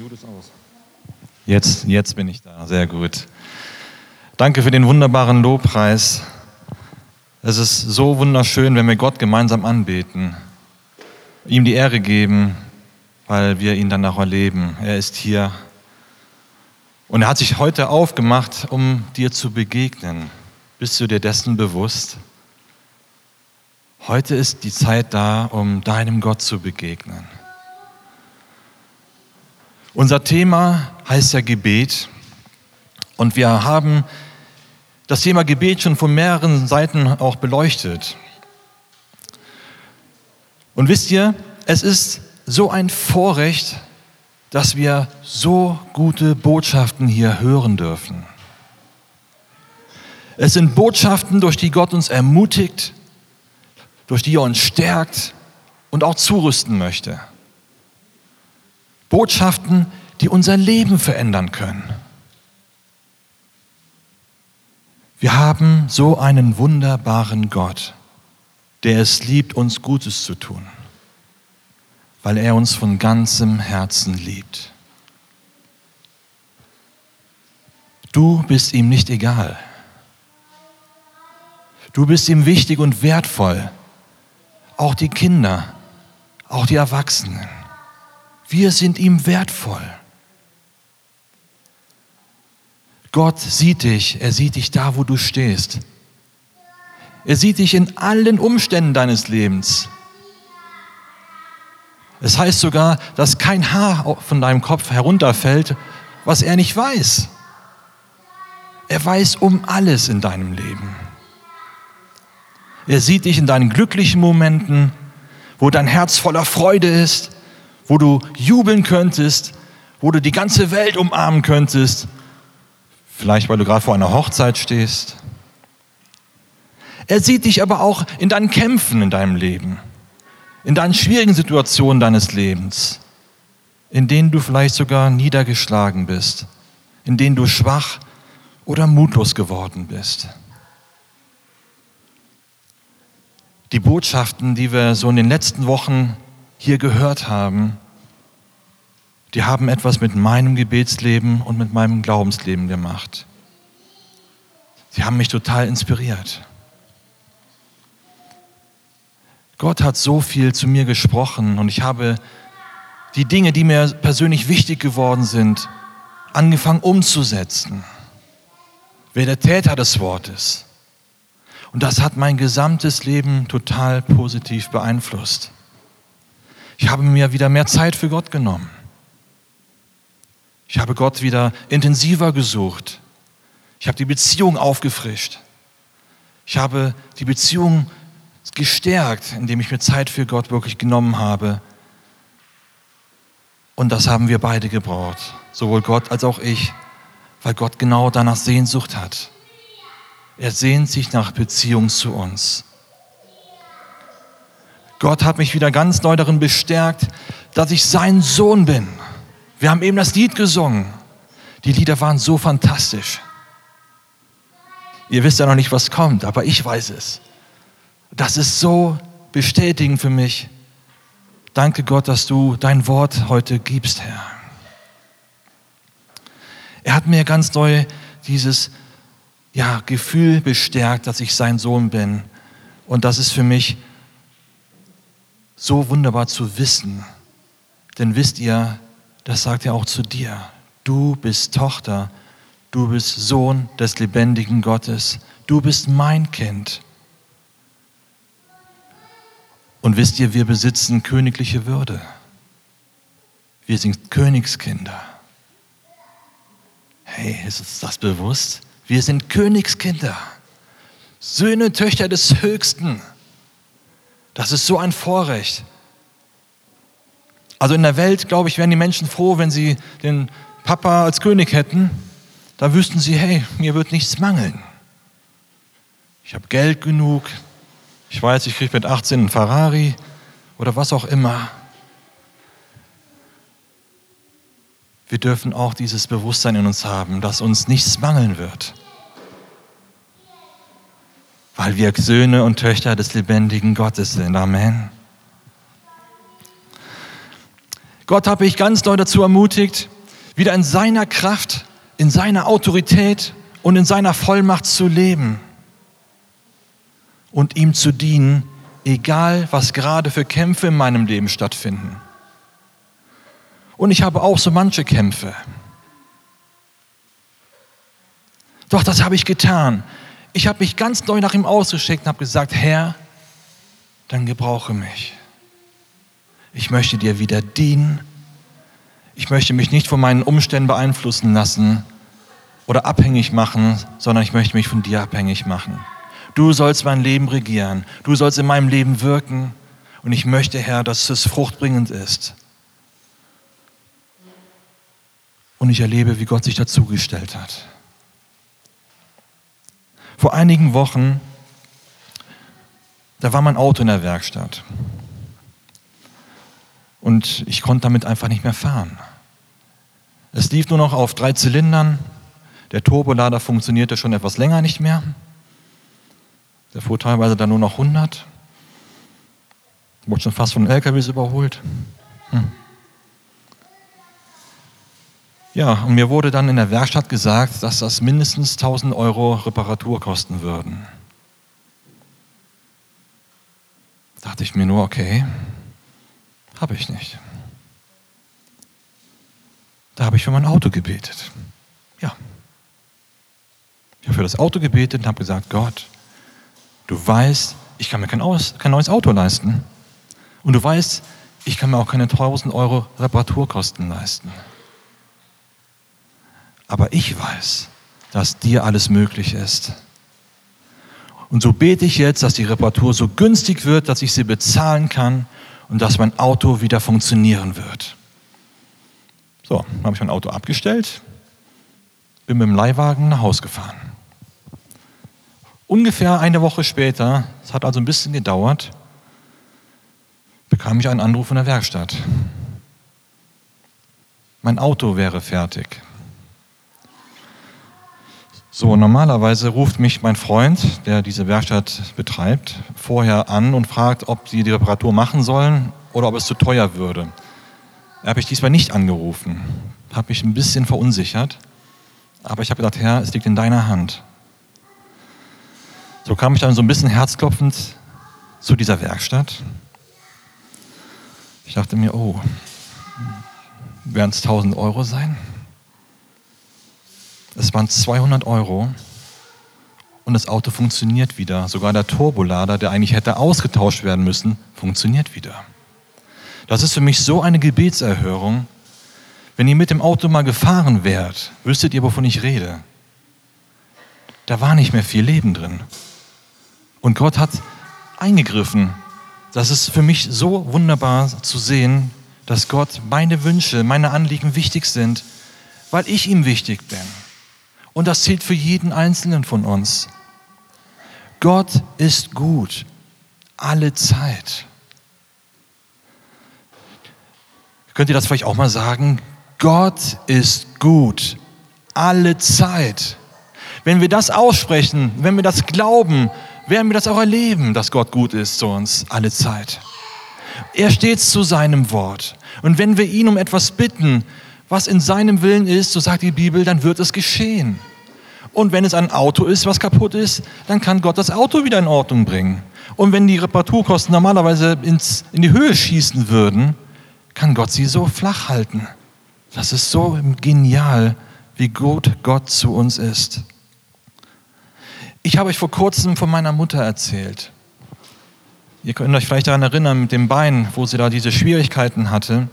Mute ist aus. Jetzt, jetzt bin ich da, sehr gut. Danke für den wunderbaren Lobpreis. Es ist so wunderschön, wenn wir Gott gemeinsam anbeten, ihm die Ehre geben, weil wir ihn dann auch erleben. Er ist hier und er hat sich heute aufgemacht, um dir zu begegnen. Bist du dir dessen bewusst? Heute ist die Zeit da, um deinem Gott zu begegnen. Unser Thema heißt ja Gebet und wir haben das Thema Gebet schon von mehreren Seiten auch beleuchtet. Und wisst ihr, es ist so ein Vorrecht, dass wir so gute Botschaften hier hören dürfen. Es sind Botschaften, durch die Gott uns ermutigt, durch die er uns stärkt und auch zurüsten möchte. Botschaften, die unser Leben verändern können. Wir haben so einen wunderbaren Gott, der es liebt, uns Gutes zu tun, weil er uns von ganzem Herzen liebt. Du bist ihm nicht egal. Du bist ihm wichtig und wertvoll. Auch die Kinder, auch die Erwachsenen. Wir sind ihm wertvoll. Gott sieht dich, er sieht dich da, wo du stehst. Er sieht dich in allen Umständen deines Lebens. Es heißt sogar, dass kein Haar von deinem Kopf herunterfällt, was er nicht weiß. Er weiß um alles in deinem Leben. Er sieht dich in deinen glücklichen Momenten, wo dein Herz voller Freude ist wo du jubeln könntest, wo du die ganze Welt umarmen könntest, vielleicht weil du gerade vor einer Hochzeit stehst. Er sieht dich aber auch in deinen Kämpfen in deinem Leben, in deinen schwierigen Situationen deines Lebens, in denen du vielleicht sogar niedergeschlagen bist, in denen du schwach oder mutlos geworden bist. Die Botschaften, die wir so in den letzten Wochen hier gehört haben, die haben etwas mit meinem Gebetsleben und mit meinem Glaubensleben gemacht. Sie haben mich total inspiriert. Gott hat so viel zu mir gesprochen und ich habe die Dinge, die mir persönlich wichtig geworden sind, angefangen umzusetzen. Wer der Täter des Wortes. Und das hat mein gesamtes Leben total positiv beeinflusst. Ich habe mir wieder mehr Zeit für Gott genommen. Ich habe Gott wieder intensiver gesucht. Ich habe die Beziehung aufgefrischt. Ich habe die Beziehung gestärkt, indem ich mir Zeit für Gott wirklich genommen habe. Und das haben wir beide gebraucht, sowohl Gott als auch ich, weil Gott genau danach Sehnsucht hat. Er sehnt sich nach Beziehung zu uns. Gott hat mich wieder ganz neu darin bestärkt, dass ich sein Sohn bin. Wir haben eben das Lied gesungen. Die Lieder waren so fantastisch. Ihr wisst ja noch nicht, was kommt, aber ich weiß es. Das ist so bestätigend für mich. Danke Gott, dass du dein Wort heute gibst, Herr. Er hat mir ganz neu dieses ja, Gefühl bestärkt, dass ich sein Sohn bin. Und das ist für mich so wunderbar zu wissen. Denn wisst ihr, das sagt er auch zu dir. Du bist Tochter, du bist Sohn des lebendigen Gottes, du bist mein Kind. Und wisst ihr, wir besitzen königliche Würde. Wir sind Königskinder. Hey, ist uns das bewusst? Wir sind Königskinder, Söhne, Töchter des Höchsten. Das ist so ein Vorrecht. Also in der Welt, glaube ich, wären die Menschen froh, wenn sie den Papa als König hätten. Da wüssten sie, hey, mir wird nichts mangeln. Ich habe Geld genug. Ich weiß, ich kriege mit 18 einen Ferrari oder was auch immer. Wir dürfen auch dieses Bewusstsein in uns haben, dass uns nichts mangeln wird weil wir Söhne und Töchter des lebendigen Gottes sind. Amen. Gott habe ich ganz neu dazu ermutigt, wieder in seiner Kraft, in seiner Autorität und in seiner Vollmacht zu leben und ihm zu dienen, egal was gerade für Kämpfe in meinem Leben stattfinden. Und ich habe auch so manche Kämpfe. Doch das habe ich getan. Ich habe mich ganz neu nach ihm ausgeschickt und habe gesagt, Herr, dann gebrauche mich. Ich möchte dir wieder dienen. Ich möchte mich nicht von meinen Umständen beeinflussen lassen oder abhängig machen, sondern ich möchte mich von dir abhängig machen. Du sollst mein Leben regieren. Du sollst in meinem Leben wirken. Und ich möchte, Herr, dass es fruchtbringend ist. Und ich erlebe, wie Gott sich dazugestellt hat. Vor einigen Wochen, da war mein Auto in der Werkstatt. Und ich konnte damit einfach nicht mehr fahren. Es lief nur noch auf drei Zylindern. Der Turbolader funktionierte schon etwas länger nicht mehr. Der fuhr teilweise dann nur noch 100. Wurde schon fast von LKWs überholt. Hm. Ja, und mir wurde dann in der Werkstatt gesagt, dass das mindestens 1000 Euro Reparatur kosten würden. Da dachte ich mir nur, okay, habe ich nicht. Da habe ich für mein Auto gebetet. Ja. Ich habe für das Auto gebetet und habe gesagt, Gott, du weißt, ich kann mir kein, Aus, kein neues Auto leisten. Und du weißt, ich kann mir auch keine 1000 Euro Reparaturkosten leisten. Aber ich weiß, dass dir alles möglich ist. Und so bete ich jetzt, dass die Reparatur so günstig wird, dass ich sie bezahlen kann und dass mein Auto wieder funktionieren wird. So, dann habe ich mein Auto abgestellt, bin mit dem Leihwagen nach Hause gefahren. Ungefähr eine Woche später, es hat also ein bisschen gedauert, bekam ich einen Anruf von der Werkstatt. Mein Auto wäre fertig. So, normalerweise ruft mich mein Freund, der diese Werkstatt betreibt, vorher an und fragt, ob sie die Reparatur machen sollen oder ob es zu teuer würde. Habe ich diesmal nicht angerufen, habe mich ein bisschen verunsichert, aber ich habe gedacht, Herr, es liegt in deiner Hand. So kam ich dann so ein bisschen herzklopfend zu dieser Werkstatt. Ich dachte mir, oh, werden es 1000 Euro sein? Es waren 200 Euro und das Auto funktioniert wieder. Sogar der Turbolader, der eigentlich hätte ausgetauscht werden müssen, funktioniert wieder. Das ist für mich so eine Gebetserhörung. Wenn ihr mit dem Auto mal gefahren wärt, wüsstet ihr, wovon ich rede. Da war nicht mehr viel Leben drin. Und Gott hat eingegriffen. Das ist für mich so wunderbar zu sehen, dass Gott meine Wünsche, meine Anliegen wichtig sind, weil ich ihm wichtig bin. Und das zählt für jeden Einzelnen von uns. Gott ist gut, alle Zeit. Könnt ihr das vielleicht auch mal sagen? Gott ist gut, alle Zeit. Wenn wir das aussprechen, wenn wir das glauben, werden wir das auch erleben, dass Gott gut ist zu uns, alle Zeit. Er steht zu seinem Wort. Und wenn wir ihn um etwas bitten, was in seinem Willen ist, so sagt die Bibel, dann wird es geschehen. Und wenn es ein Auto ist, was kaputt ist, dann kann Gott das Auto wieder in Ordnung bringen. Und wenn die Reparaturkosten normalerweise ins, in die Höhe schießen würden, kann Gott sie so flach halten. Das ist so genial, wie gut Gott zu uns ist. Ich habe euch vor kurzem von meiner Mutter erzählt. Ihr könnt euch vielleicht daran erinnern mit dem Bein, wo sie da diese Schwierigkeiten hatte.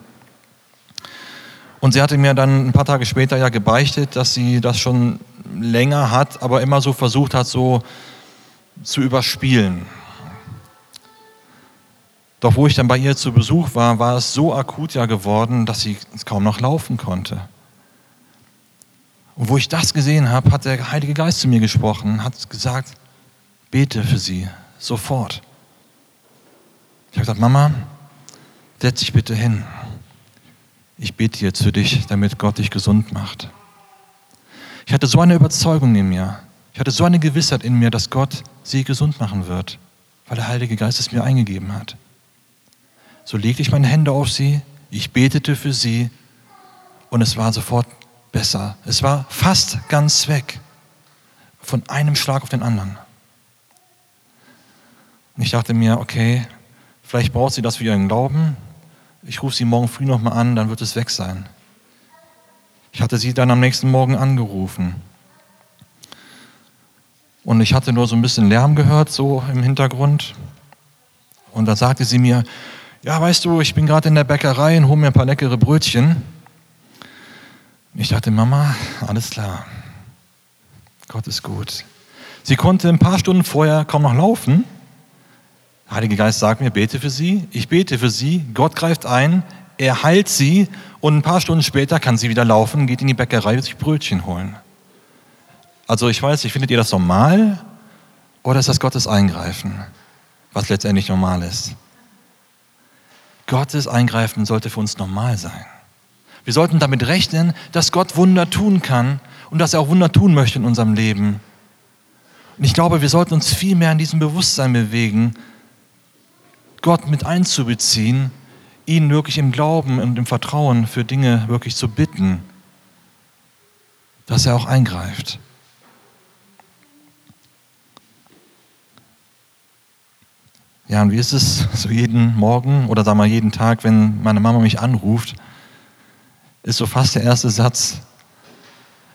Und sie hatte mir dann ein paar Tage später ja gebeichtet, dass sie das schon länger hat, aber immer so versucht hat, so zu überspielen. Doch wo ich dann bei ihr zu Besuch war, war es so akut ja geworden, dass sie kaum noch laufen konnte. Und wo ich das gesehen habe, hat der Heilige Geist zu mir gesprochen, hat gesagt, bete für sie, sofort. Ich habe gesagt, Mama, setz dich bitte hin ich bete jetzt für dich, damit Gott dich gesund macht. Ich hatte so eine Überzeugung in mir. Ich hatte so eine Gewissheit in mir, dass Gott sie gesund machen wird, weil der Heilige Geist es mir eingegeben hat. So legte ich meine Hände auf sie, Ich betete für sie und es war sofort besser. Es war fast ganz weg. Von einem Schlag auf den anderen. Und ich dachte mir, okay, vielleicht braucht sie das für ihren Glauben. Ich rufe sie morgen früh nochmal an, dann wird es weg sein. Ich hatte sie dann am nächsten Morgen angerufen. Und ich hatte nur so ein bisschen Lärm gehört, so im Hintergrund. Und da sagte sie mir, ja, weißt du, ich bin gerade in der Bäckerei und hole mir ein paar leckere Brötchen. Ich dachte, Mama, alles klar. Gott ist gut. Sie konnte ein paar Stunden vorher kaum noch laufen. Heilige Geist sagt mir, bete für sie. Ich bete für sie. Gott greift ein. Er heilt sie. Und ein paar Stunden später kann sie wieder laufen, geht in die Bäckerei und sich Brötchen holen. Also ich weiß nicht, findet ihr das normal? Oder ist das Gottes Eingreifen, was letztendlich normal ist? Gottes Eingreifen sollte für uns normal sein. Wir sollten damit rechnen, dass Gott Wunder tun kann und dass er auch Wunder tun möchte in unserem Leben. Und ich glaube, wir sollten uns viel mehr in diesem Bewusstsein bewegen, Gott mit einzubeziehen, ihn wirklich im Glauben und im Vertrauen für Dinge wirklich zu bitten, dass er auch eingreift. Ja, und wie ist es so jeden Morgen oder sagen wir jeden Tag, wenn meine Mama mich anruft, ist so fast der erste Satz,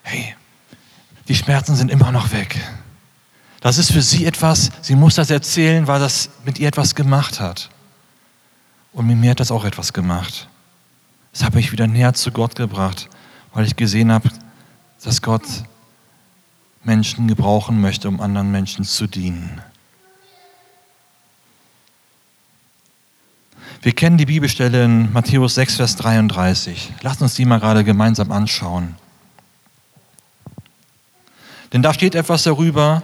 hey, die Schmerzen sind immer noch weg. Das ist für sie etwas, sie muss das erzählen, weil das mit ihr etwas gemacht hat. Und mit mir hat das auch etwas gemacht. Es hat mich wieder näher zu Gott gebracht, weil ich gesehen habe, dass Gott Menschen gebrauchen möchte, um anderen Menschen zu dienen. Wir kennen die Bibelstelle in Matthäus 6, Vers 33. Lasst uns die mal gerade gemeinsam anschauen. Denn da steht etwas darüber,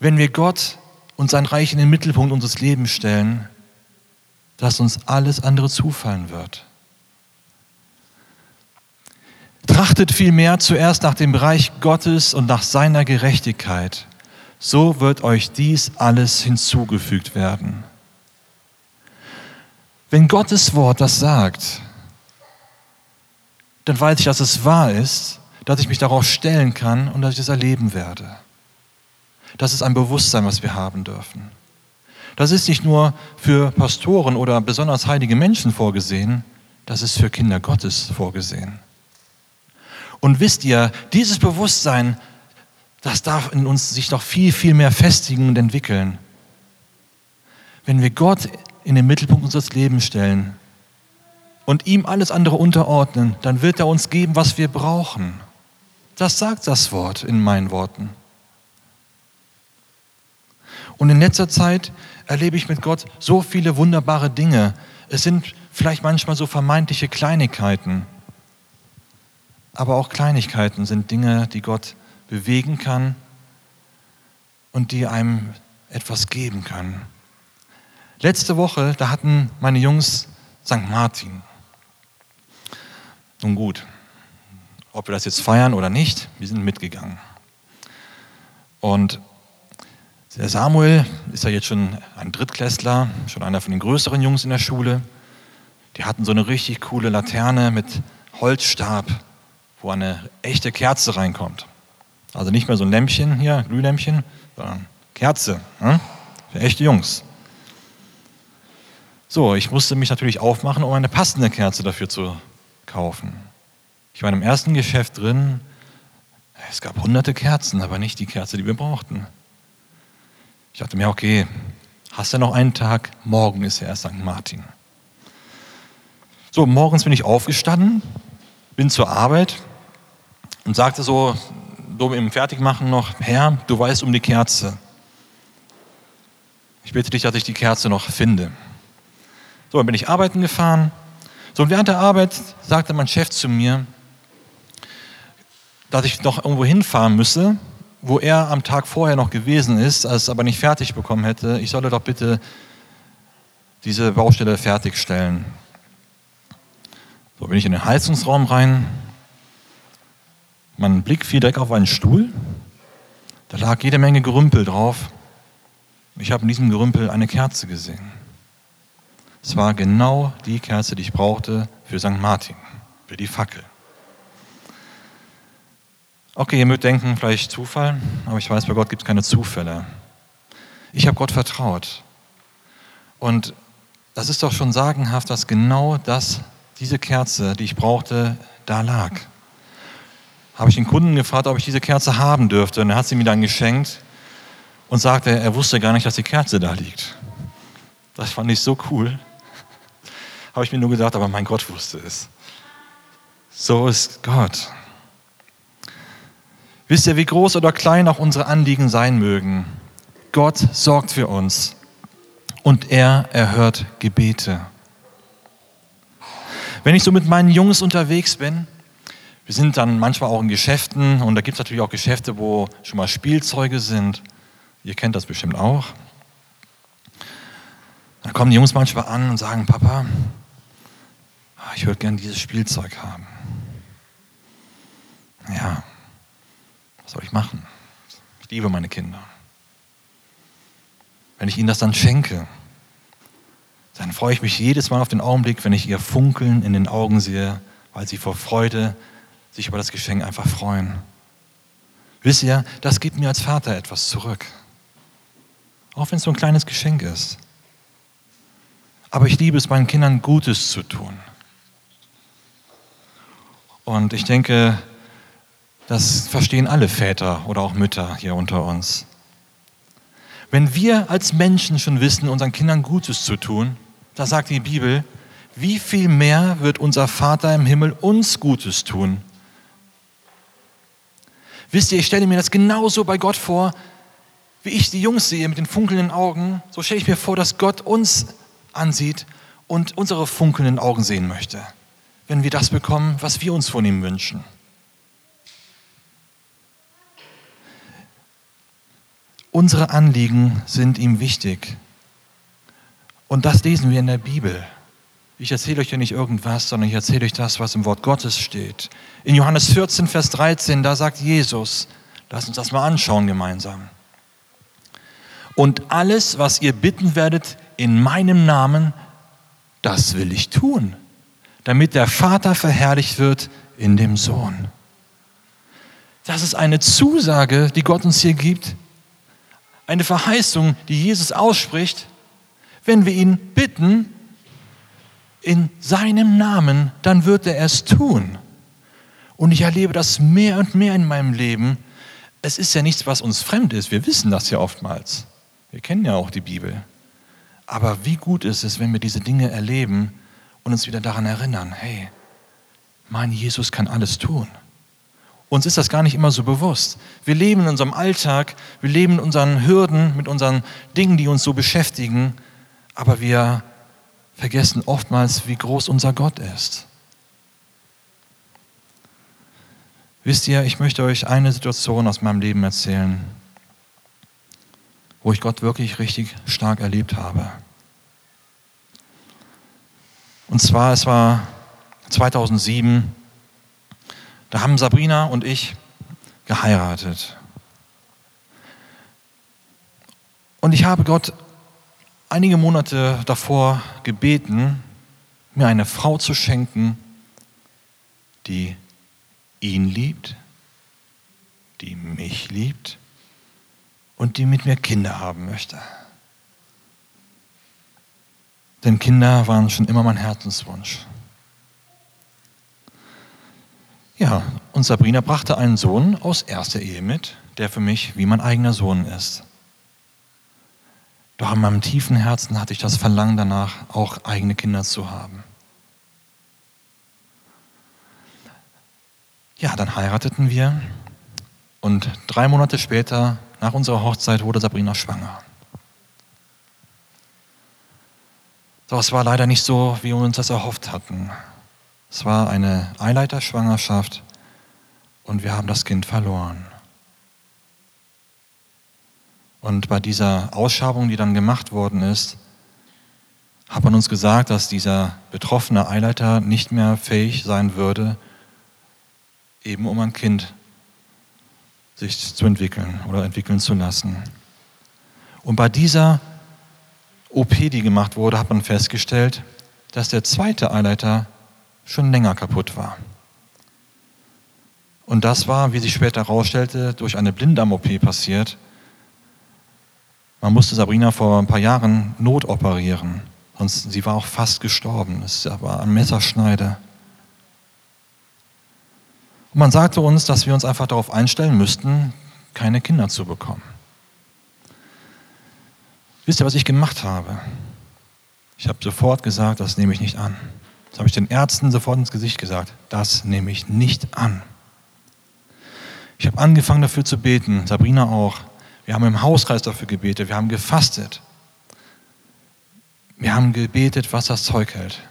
wenn wir Gott und sein Reich in den Mittelpunkt unseres Lebens stellen, dass uns alles andere zufallen wird. Trachtet vielmehr zuerst nach dem Bereich Gottes und nach seiner Gerechtigkeit. So wird euch dies alles hinzugefügt werden. Wenn Gottes Wort das sagt, dann weiß ich, dass es wahr ist, dass ich mich darauf stellen kann und dass ich es erleben werde. Das ist ein Bewusstsein, was wir haben dürfen. Das ist nicht nur für Pastoren oder besonders heilige Menschen vorgesehen, das ist für Kinder Gottes vorgesehen. Und wisst ihr, dieses Bewusstsein, das darf in uns sich noch viel, viel mehr festigen und entwickeln. Wenn wir Gott in den Mittelpunkt unseres Lebens stellen und ihm alles andere unterordnen, dann wird er uns geben, was wir brauchen. Das sagt das Wort in meinen Worten. Und in letzter Zeit erlebe ich mit Gott so viele wunderbare Dinge. Es sind vielleicht manchmal so vermeintliche Kleinigkeiten, aber auch Kleinigkeiten sind Dinge, die Gott bewegen kann und die einem etwas geben können. Letzte Woche, da hatten meine Jungs St. Martin. Nun gut, ob wir das jetzt feiern oder nicht, wir sind mitgegangen. Und der Samuel ist ja jetzt schon ein Drittklässler, schon einer von den größeren Jungs in der Schule. Die hatten so eine richtig coole Laterne mit Holzstab, wo eine echte Kerze reinkommt. Also nicht mehr so ein Lämpchen hier, Glühlämpchen, sondern Kerze. Ne? Für echte Jungs. So, ich musste mich natürlich aufmachen, um eine passende Kerze dafür zu kaufen. Ich war im ersten Geschäft drin. Es gab hunderte Kerzen, aber nicht die Kerze, die wir brauchten. Ich dachte mir, okay, hast du noch einen Tag? Morgen ist ja erst St. Martin. So, morgens bin ich aufgestanden, bin zur Arbeit und sagte so, im Fertigmachen noch, Herr, du weißt um die Kerze. Ich bitte dich, dass ich die Kerze noch finde. So, dann bin ich arbeiten gefahren. So, und während der Arbeit sagte mein Chef zu mir, dass ich noch irgendwo hinfahren müsse, wo er am Tag vorher noch gewesen ist, es aber nicht fertig bekommen hätte. Ich solle doch bitte diese Baustelle fertigstellen. So bin ich in den Heizungsraum rein. Mein Blick fiel direkt auf einen Stuhl. Da lag jede Menge Gerümpel drauf. Ich habe in diesem Gerümpel eine Kerze gesehen. Es war genau die Kerze, die ich brauchte für St. Martin, für die Fackel. Okay, ihr mögt denken, vielleicht Zufall, aber ich weiß, bei Gott gibt es keine Zufälle. Ich habe Gott vertraut. Und das ist doch schon sagenhaft, dass genau das, diese Kerze, die ich brauchte, da lag. Habe ich den Kunden gefragt, ob ich diese Kerze haben dürfte. Und er hat sie mir dann geschenkt und sagte, er wusste gar nicht, dass die Kerze da liegt. Das fand ich so cool. Habe ich mir nur gedacht, aber mein Gott wusste es. So ist Gott. Wisst ihr, wie groß oder klein auch unsere Anliegen sein mögen? Gott sorgt für uns und er erhört Gebete. Wenn ich so mit meinen Jungs unterwegs bin, wir sind dann manchmal auch in Geschäften und da gibt es natürlich auch Geschäfte, wo schon mal Spielzeuge sind. Ihr kennt das bestimmt auch. Dann kommen die Jungs manchmal an und sagen, Papa, ich würde gerne dieses Spielzeug haben. Ja, soll ich machen? Ich liebe meine Kinder. Wenn ich ihnen das dann schenke, dann freue ich mich jedes Mal auf den Augenblick, wenn ich ihr Funkeln in den Augen sehe, weil sie vor Freude sich über das Geschenk einfach freuen. Wisst ihr, das gibt mir als Vater etwas zurück. Auch wenn es so ein kleines Geschenk ist. Aber ich liebe es, meinen Kindern Gutes zu tun. Und ich denke, das verstehen alle Väter oder auch Mütter hier unter uns. Wenn wir als Menschen schon wissen, unseren Kindern Gutes zu tun, da sagt die Bibel, wie viel mehr wird unser Vater im Himmel uns Gutes tun? Wisst ihr, ich stelle mir das genauso bei Gott vor, wie ich die Jungs sehe mit den funkelnden Augen, so stelle ich mir vor, dass Gott uns ansieht und unsere funkelnden Augen sehen möchte, wenn wir das bekommen, was wir uns von ihm wünschen. Unsere Anliegen sind ihm wichtig. Und das lesen wir in der Bibel. Ich erzähle euch ja nicht irgendwas, sondern ich erzähle euch das, was im Wort Gottes steht. In Johannes 14, Vers 13, da sagt Jesus, lass uns das mal anschauen gemeinsam. Und alles, was ihr bitten werdet in meinem Namen, das will ich tun, damit der Vater verherrlicht wird in dem Sohn. Das ist eine Zusage, die Gott uns hier gibt, eine Verheißung, die Jesus ausspricht, wenn wir ihn bitten in seinem Namen, dann wird er es tun. Und ich erlebe das mehr und mehr in meinem Leben. Es ist ja nichts, was uns fremd ist. Wir wissen das ja oftmals. Wir kennen ja auch die Bibel. Aber wie gut ist es, wenn wir diese Dinge erleben und uns wieder daran erinnern, hey, mein Jesus kann alles tun. Uns ist das gar nicht immer so bewusst. Wir leben in unserem Alltag, wir leben in unseren Hürden, mit unseren Dingen, die uns so beschäftigen, aber wir vergessen oftmals, wie groß unser Gott ist. Wisst ihr, ich möchte euch eine Situation aus meinem Leben erzählen, wo ich Gott wirklich richtig stark erlebt habe. Und zwar, es war 2007, da haben Sabrina und ich geheiratet. Und ich habe Gott einige Monate davor gebeten, mir eine Frau zu schenken, die ihn liebt, die mich liebt und die mit mir Kinder haben möchte. Denn Kinder waren schon immer mein Herzenswunsch. Ja, und Sabrina brachte einen Sohn aus erster Ehe mit, der für mich wie mein eigener Sohn ist. Doch in meinem tiefen Herzen hatte ich das Verlangen danach, auch eigene Kinder zu haben. Ja, dann heirateten wir und drei Monate später, nach unserer Hochzeit, wurde Sabrina schwanger. Doch es war leider nicht so, wie wir uns das erhofft hatten. Es war eine Eileiterschwangerschaft und wir haben das Kind verloren. Und bei dieser Ausschabung, die dann gemacht worden ist, hat man uns gesagt, dass dieser betroffene Eileiter nicht mehr fähig sein würde, eben um ein Kind sich zu entwickeln oder entwickeln zu lassen. Und bei dieser OP, die gemacht wurde, hat man festgestellt, dass der zweite Eileiter schon länger kaputt war. Und das war, wie sich später herausstellte, durch eine Blinddarm-OP passiert. Man musste Sabrina vor ein paar Jahren notoperieren. Sonst, sie war auch fast gestorben. Es war ein Messerschneide. Und man sagte uns, dass wir uns einfach darauf einstellen müssten, keine Kinder zu bekommen. Wisst ihr, was ich gemacht habe? Ich habe sofort gesagt, das nehme ich nicht an. Das habe ich den Ärzten sofort ins Gesicht gesagt. Das nehme ich nicht an. Ich habe angefangen dafür zu beten, Sabrina auch. Wir haben im Hauskreis dafür gebetet, wir haben gefastet. Wir haben gebetet, was das Zeug hält.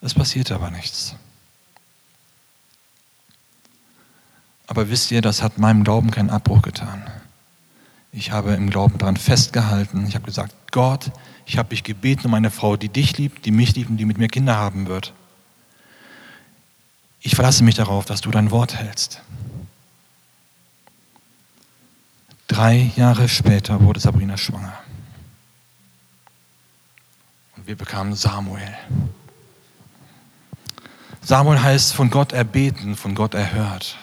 Es passierte aber nichts. Aber wisst ihr, das hat meinem Glauben keinen Abbruch getan. Ich habe im Glauben daran festgehalten. Ich habe gesagt, Gott, ich habe dich gebeten um eine Frau, die dich liebt, die mich liebt und die mit mir Kinder haben wird. Ich verlasse mich darauf, dass du dein Wort hältst. Drei Jahre später wurde Sabrina schwanger. Und wir bekamen Samuel. Samuel heißt von Gott erbeten, von Gott erhört.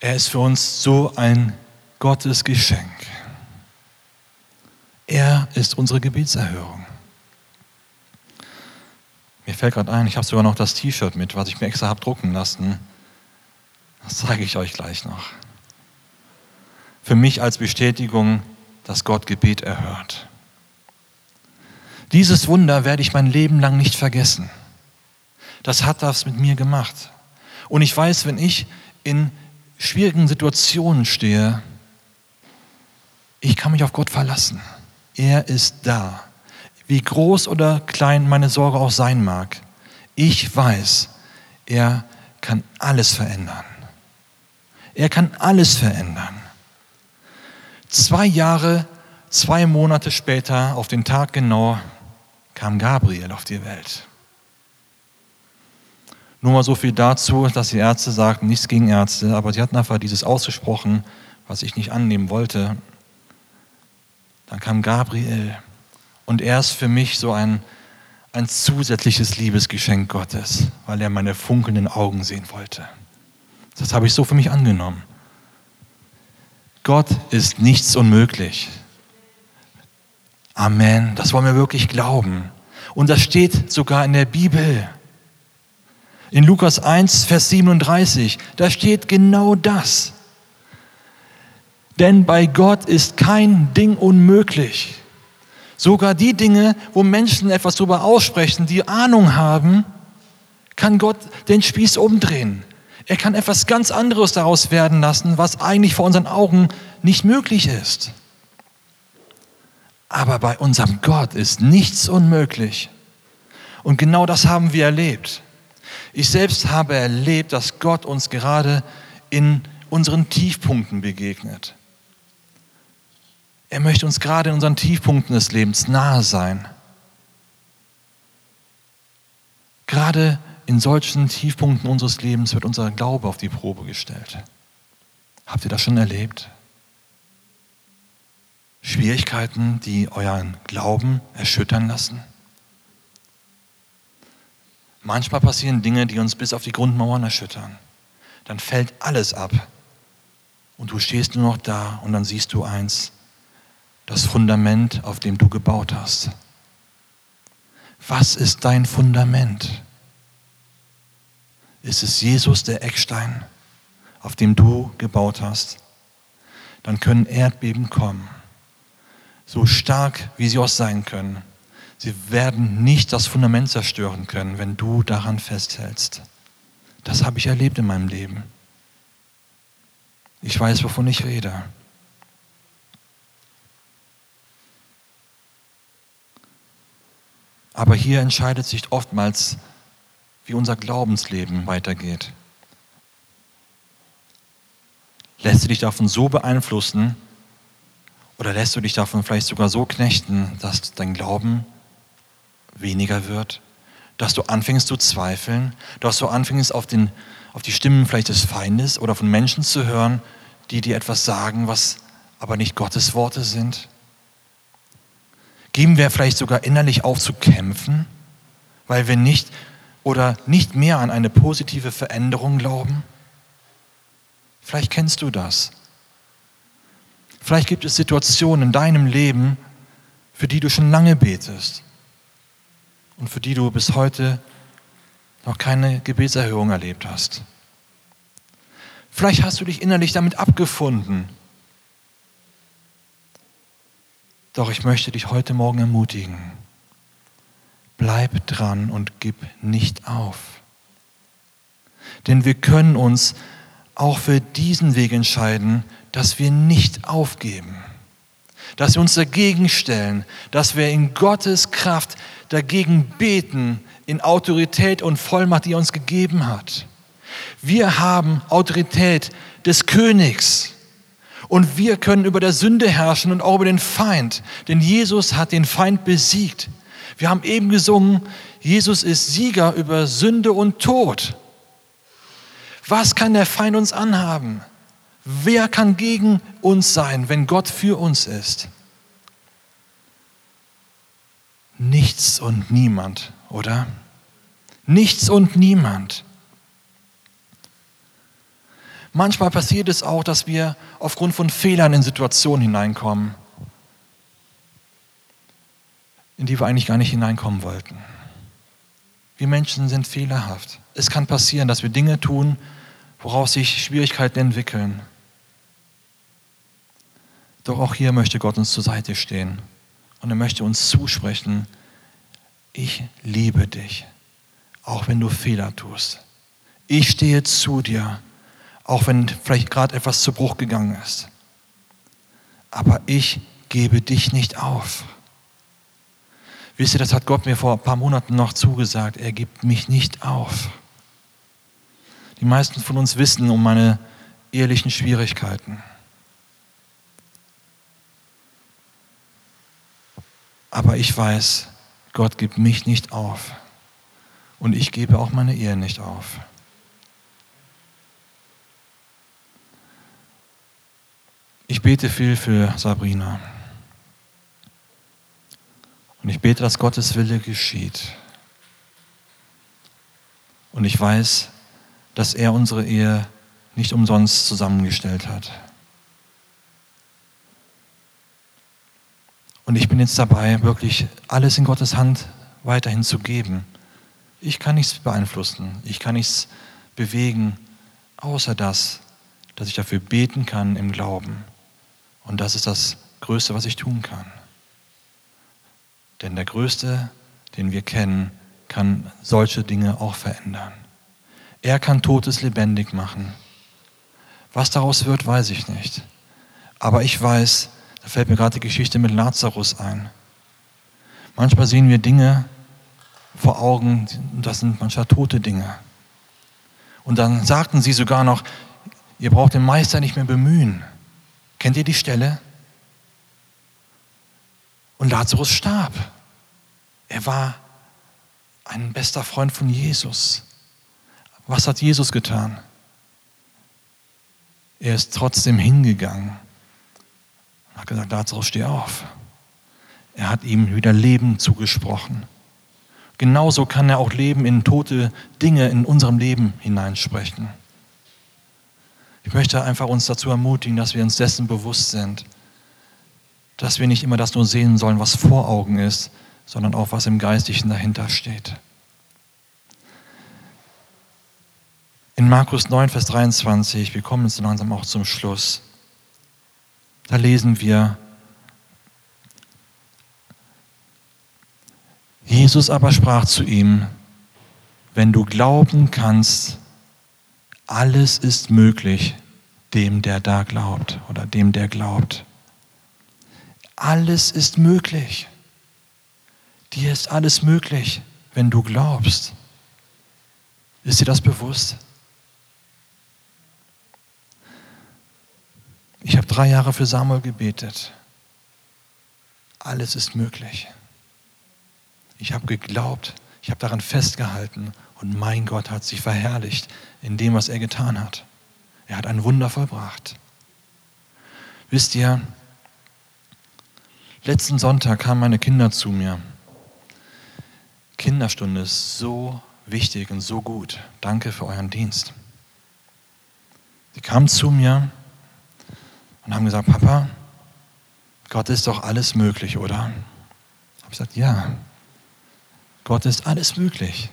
Er ist für uns so ein Gottes Geschenk. Er ist unsere Gebetserhörung. Mir fällt gerade ein, ich habe sogar noch das T-Shirt mit, was ich mir extra habe drucken lassen. Das zeige ich euch gleich noch. Für mich als Bestätigung, dass Gott Gebet erhört. Dieses Wunder werde ich mein Leben lang nicht vergessen. Das hat das mit mir gemacht. Und ich weiß, wenn ich in schwierigen Situationen stehe, ich kann mich auf Gott verlassen. Er ist da. Wie groß oder klein meine Sorge auch sein mag, ich weiß, er kann alles verändern. Er kann alles verändern. Zwei Jahre, zwei Monate später, auf den Tag genau, kam Gabriel auf die Welt. Nur mal so viel dazu, dass die Ärzte sagten, nichts gegen Ärzte, aber sie hatten einfach dieses ausgesprochen, was ich nicht annehmen wollte. Dann kam Gabriel und er ist für mich so ein, ein zusätzliches Liebesgeschenk Gottes, weil er meine funkelnden Augen sehen wollte. Das habe ich so für mich angenommen. Gott ist nichts unmöglich. Amen. Das wollen wir wirklich glauben. Und das steht sogar in der Bibel. In Lukas 1, Vers 37, da steht genau das. Denn bei Gott ist kein Ding unmöglich. Sogar die Dinge, wo Menschen etwas darüber aussprechen, die Ahnung haben, kann Gott den Spieß umdrehen. Er kann etwas ganz anderes daraus werden lassen, was eigentlich vor unseren Augen nicht möglich ist. Aber bei unserem Gott ist nichts unmöglich. Und genau das haben wir erlebt. Ich selbst habe erlebt, dass Gott uns gerade in unseren Tiefpunkten begegnet. Er möchte uns gerade in unseren Tiefpunkten des Lebens nahe sein. Gerade in solchen Tiefpunkten unseres Lebens wird unser Glaube auf die Probe gestellt. Habt ihr das schon erlebt? Schwierigkeiten, die euren Glauben erschüttern lassen? Manchmal passieren Dinge, die uns bis auf die Grundmauern erschüttern. Dann fällt alles ab. Und du stehst nur noch da und dann siehst du eins, das Fundament, auf dem du gebaut hast. Was ist dein Fundament? Ist es Jesus der Eckstein, auf dem du gebaut hast? Dann können Erdbeben kommen, so stark wie sie auch sein können. Sie werden nicht das Fundament zerstören können, wenn du daran festhältst. Das habe ich erlebt in meinem Leben. Ich weiß, wovon ich rede. Aber hier entscheidet sich oftmals, wie unser Glaubensleben weitergeht. Lässt du dich davon so beeinflussen oder lässt du dich davon vielleicht sogar so knechten, dass dein Glauben weniger wird, dass du anfängst zu zweifeln, dass du anfängst auf, den, auf die Stimmen vielleicht des Feindes oder von Menschen zu hören, die dir etwas sagen, was aber nicht Gottes Worte sind? Geben wir vielleicht sogar innerlich auf zu kämpfen, weil wir nicht oder nicht mehr an eine positive Veränderung glauben? Vielleicht kennst du das. Vielleicht gibt es Situationen in deinem Leben, für die du schon lange betest und für die du bis heute noch keine Gebetserhörung erlebt hast. Vielleicht hast du dich innerlich damit abgefunden. Doch ich möchte dich heute Morgen ermutigen. Bleib dran und gib nicht auf. Denn wir können uns auch für diesen Weg entscheiden, dass wir nicht aufgeben, dass wir uns dagegen stellen, dass wir in Gottes Kraft dagegen beten, in Autorität und Vollmacht, die er uns gegeben hat. Wir haben Autorität des Königs. Und wir können über der Sünde herrschen und auch über den Feind. Denn Jesus hat den Feind besiegt. Wir haben eben gesungen, Jesus ist Sieger über Sünde und Tod. Was kann der Feind uns anhaben? Wer kann gegen uns sein, wenn Gott für uns ist? Nichts und niemand, oder? Nichts und niemand. Manchmal passiert es auch, dass wir aufgrund von Fehlern in Situationen hineinkommen, in die wir eigentlich gar nicht hineinkommen wollten. Wir Menschen sind fehlerhaft. Es kann passieren, dass wir Dinge tun, woraus sich Schwierigkeiten entwickeln. Doch auch hier möchte Gott uns zur Seite stehen und er möchte uns zusprechen, ich liebe dich, auch wenn du Fehler tust. Ich stehe zu dir, auch wenn vielleicht gerade etwas zu Bruch gegangen ist. Aber ich gebe dich nicht auf. Wisst ihr, das hat Gott mir vor ein paar Monaten noch zugesagt. Er gibt mich nicht auf. Die meisten von uns wissen um meine ehrlichen Schwierigkeiten. Aber ich weiß, Gott gibt mich nicht auf. Und ich gebe auch meine Ehe nicht auf. Ich bete viel für Sabrina. Und ich bete, dass Gottes Wille geschieht. Und ich weiß, dass er unsere Ehe nicht umsonst zusammengestellt hat. Und ich bin jetzt dabei, wirklich alles in Gottes Hand weiterhin zu geben. Ich kann nichts beeinflussen, ich kann nichts bewegen, außer das, dass ich dafür beten kann im Glauben. Und das ist das Größte, was ich tun kann. Denn der Größte, den wir kennen, kann solche Dinge auch verändern. Er kann Totes lebendig machen. Was daraus wird, weiß ich nicht. Aber ich weiß, da fällt mir gerade die Geschichte mit Lazarus ein. Manchmal sehen wir Dinge vor Augen, das sind manchmal tote Dinge. Und dann sagten sie sogar noch, ihr braucht den Meister nicht mehr bemühen. Kennt ihr die Stelle? Und Lazarus starb. Er war ein bester Freund von Jesus. Was hat Jesus getan? Er ist trotzdem hingegangen und hat gesagt, Lazarus, steh auf. Er hat ihm wieder Leben zugesprochen. Genauso kann er auch Leben in tote Dinge in unserem Leben hineinsprechen. Ich möchte einfach uns dazu ermutigen, dass wir uns dessen bewusst sind, dass wir nicht immer das nur sehen sollen, was vor Augen ist, sondern auch, was im Geistlichen dahinter steht. In Markus 9, Vers 23, wir kommen jetzt langsam auch zum Schluss, da lesen wir, Jesus aber sprach zu ihm, wenn du glauben kannst, alles ist möglich dem, der da glaubt oder dem, der glaubt. Alles ist möglich. Dir ist alles möglich, wenn du glaubst. Ist dir das bewusst? Ich habe drei Jahre für Samuel gebetet. Alles ist möglich. Ich habe geglaubt, ich habe daran festgehalten und mein Gott hat sich verherrlicht in dem, was er getan hat. Er hat ein Wunder vollbracht. Wisst ihr, letzten Sonntag kamen meine Kinder zu mir. Kinderstunde ist so wichtig und so gut. Danke für euren Dienst. Sie kamen zu mir und haben gesagt, Papa, Gott ist doch alles möglich, oder? Ich habe gesagt, ja, Gott ist alles möglich.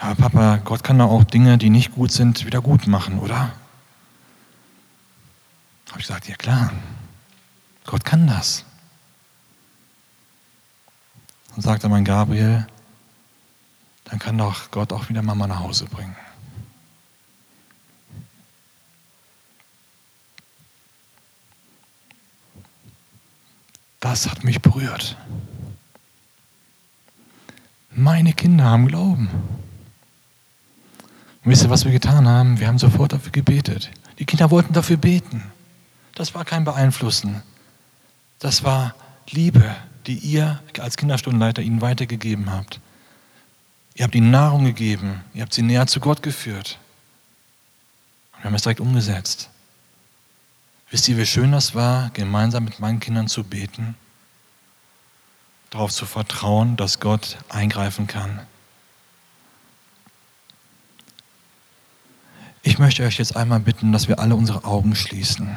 Ja, Papa, Gott kann doch auch Dinge, die nicht gut sind, wieder gut machen, oder? Habe ich gesagt, ja klar, Gott kann das. Und sagte mein Gabriel, dann kann doch Gott auch wieder Mama nach Hause bringen. Das hat mich berührt. Meine Kinder haben Glauben. Und wisst ihr, was wir getan haben? Wir haben sofort dafür gebetet. Die Kinder wollten dafür beten. Das war kein Beeinflussen. Das war Liebe, die ihr als Kinderstundenleiter ihnen weitergegeben habt. Ihr habt ihnen Nahrung gegeben. Ihr habt sie näher zu Gott geführt. Und wir haben es direkt umgesetzt. Wisst ihr, wie schön das war, gemeinsam mit meinen Kindern zu beten? Darauf zu vertrauen, dass Gott eingreifen kann. Ich möchte euch jetzt einmal bitten, dass wir alle unsere Augen schließen.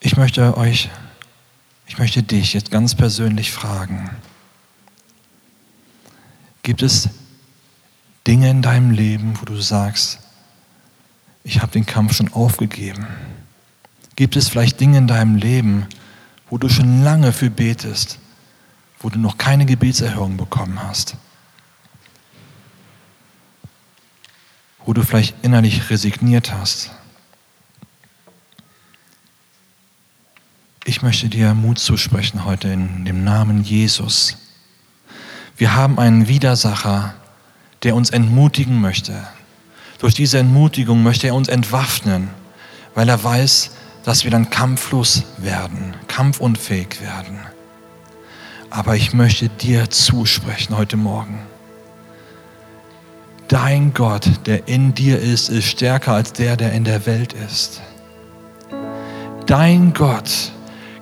Ich möchte euch, ich möchte dich jetzt ganz persönlich fragen. Gibt es Dinge in deinem Leben, wo du sagst, ich habe den Kampf schon aufgegeben? Gibt es vielleicht Dinge in deinem Leben, wo du schon lange für betest, wo du noch keine Gebetserhörung bekommen hast? Wo du vielleicht innerlich resigniert hast? Ich möchte dir Mut zusprechen heute in dem Namen Jesus. Wir haben einen Widersacher, der uns entmutigen möchte. Durch diese Entmutigung möchte er uns entwaffnen, weil er weiß, dass wir dann kampflos werden, kampfunfähig werden. Aber ich möchte dir zusprechen heute Morgen. Dein Gott, der in dir ist, ist stärker als der, der in der Welt ist. Dein Gott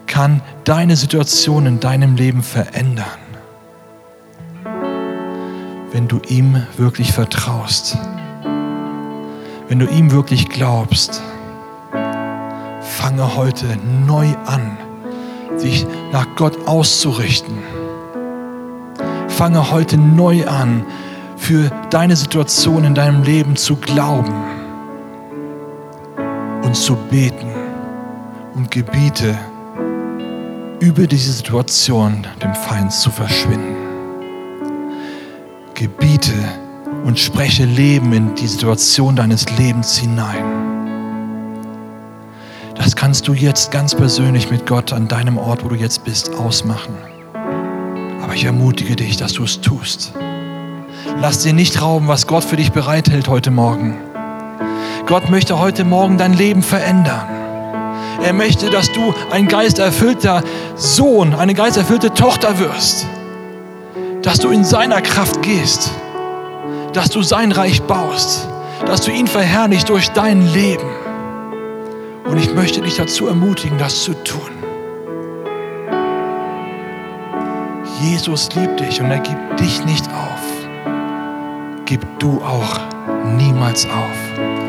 kann deine Situation in deinem Leben verändern, wenn du ihm wirklich vertraust, wenn du ihm wirklich glaubst. Fange heute neu an, sich nach Gott auszurichten. Fange heute neu an, für deine Situation in deinem Leben zu glauben und zu beten und gebiete, über diese Situation dem Feind zu verschwinden. Gebiete und spreche Leben in die Situation deines Lebens hinein. Das kannst du jetzt ganz persönlich mit Gott an deinem Ort, wo du jetzt bist, ausmachen. Aber ich ermutige dich, dass du es tust. Lass dir nicht rauben, was Gott für dich bereithält heute Morgen. Gott möchte heute Morgen dein Leben verändern. Er möchte, dass du ein geisterfüllter Sohn, eine geisterfüllte Tochter wirst. Dass du in seiner Kraft gehst. Dass du sein Reich baust. Dass du ihn verherrlichst durch dein Leben. Und ich möchte dich dazu ermutigen, das zu tun. Jesus liebt dich und er gibt dich nicht auf. Gib du auch niemals auf.